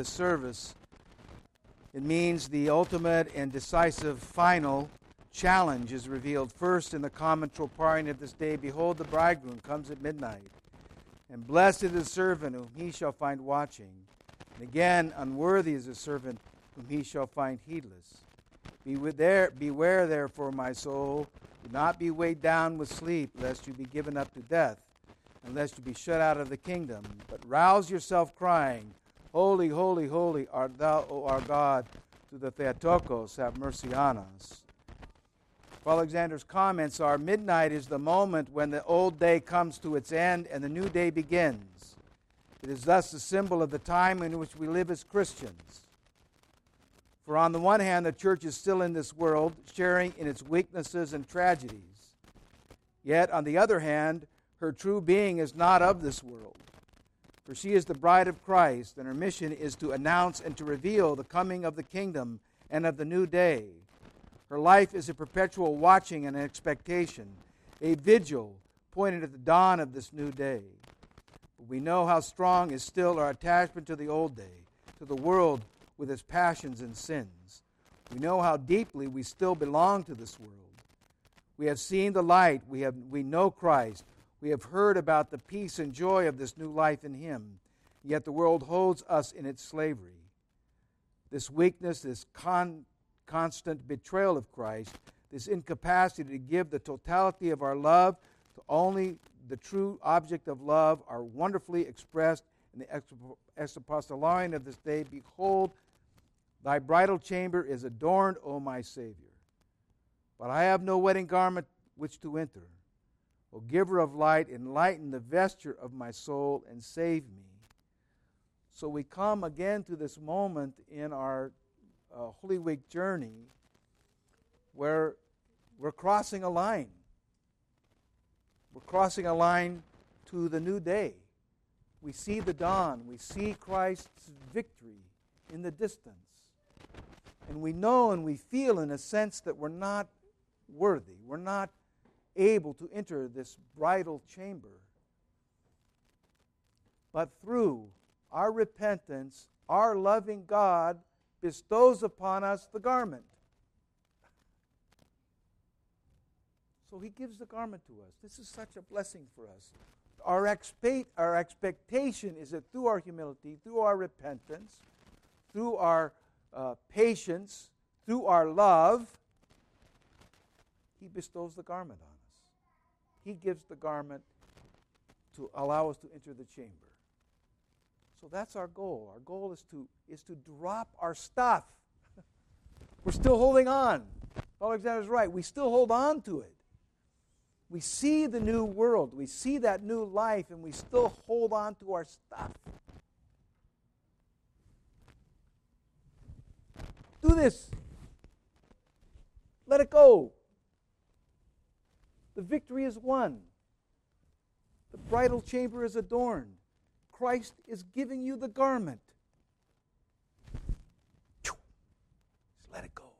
this service, it means the ultimate and decisive final challenge is revealed first in the common troparion of this day Behold, the bridegroom comes at midnight, and blessed is the servant whom he shall find watching. And again, unworthy is the servant whom he shall find heedless. Beware therefore, my soul, do not be weighed down with sleep, lest you be given up to death, and lest you be shut out of the kingdom. But rouse yourself, crying, Holy, holy, holy art thou, O our God, to the Theotokos, have mercy on us. Alexander's comments are Midnight is the moment when the old day comes to its end and the new day begins. It is thus a symbol of the time in which we live as Christians. For on the one hand, the church is still in this world, sharing in its weaknesses and tragedies. Yet, on the other hand, her true being is not of this world. For she is the bride of Christ, and her mission is to announce and to reveal the coming of the kingdom and of the new day. Her life is a perpetual watching and expectation, a vigil pointed at the dawn of this new day. But we know how strong is still our attachment to the old day, to the world with its passions and sins. We know how deeply we still belong to this world. We have seen the light, we, have, we know Christ, we have heard about the peace and joy of this new life in Him, yet the world holds us in its slavery. This weakness, this con- constant betrayal of Christ, this incapacity to give the totality of our love to only the true object of love, are wonderfully expressed in the Exapostolarion of this day. Behold, Thy bridal chamber is adorned, O my Savior. But I have no wedding garment which to enter. O giver of light, enlighten the vesture of my soul and save me. So we come again to this moment in our uh, Holy Week journey where we're crossing a line. We're crossing a line to the new day. We see the dawn, we see Christ's victory in the distance. And we know and we feel, in a sense, that we're not worthy. We're not able to enter this bridal chamber. But through our repentance, our loving God bestows upon us the garment. So he gives the garment to us. This is such a blessing for us. Our, expect, our expectation is that through our humility, through our repentance, through our uh, patience, through our love, He bestows the garment on us. He gives the garment to allow us to enter the chamber. So that's our goal. Our goal is to, is to drop our stuff. We're still holding on. Alexander's right. We still hold on to it. We see the new world. We see that new life, and we still hold on to our stuff. Do this. Let it go. The victory is won. The bridal chamber is adorned. Christ is giving you the garment. Just let it go.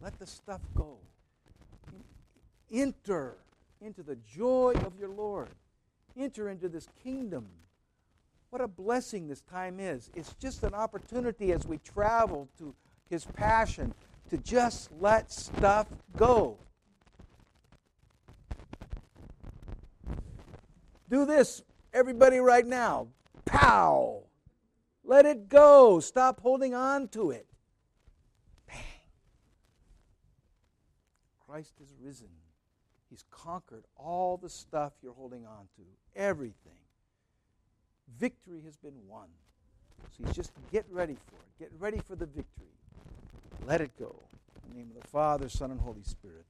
Let the stuff go. Enter into the joy of your Lord. Enter into this kingdom what a blessing this time is. It's just an opportunity as we travel to his passion to just let stuff go. Do this, everybody, right now. Pow! Let it go. Stop holding on to it. Bang. Christ is risen. He's conquered all the stuff you're holding on to, everything. Victory has been won. So he's just get ready for it. Get ready for the victory. Let it go. In the name of the Father, Son, and Holy Spirit.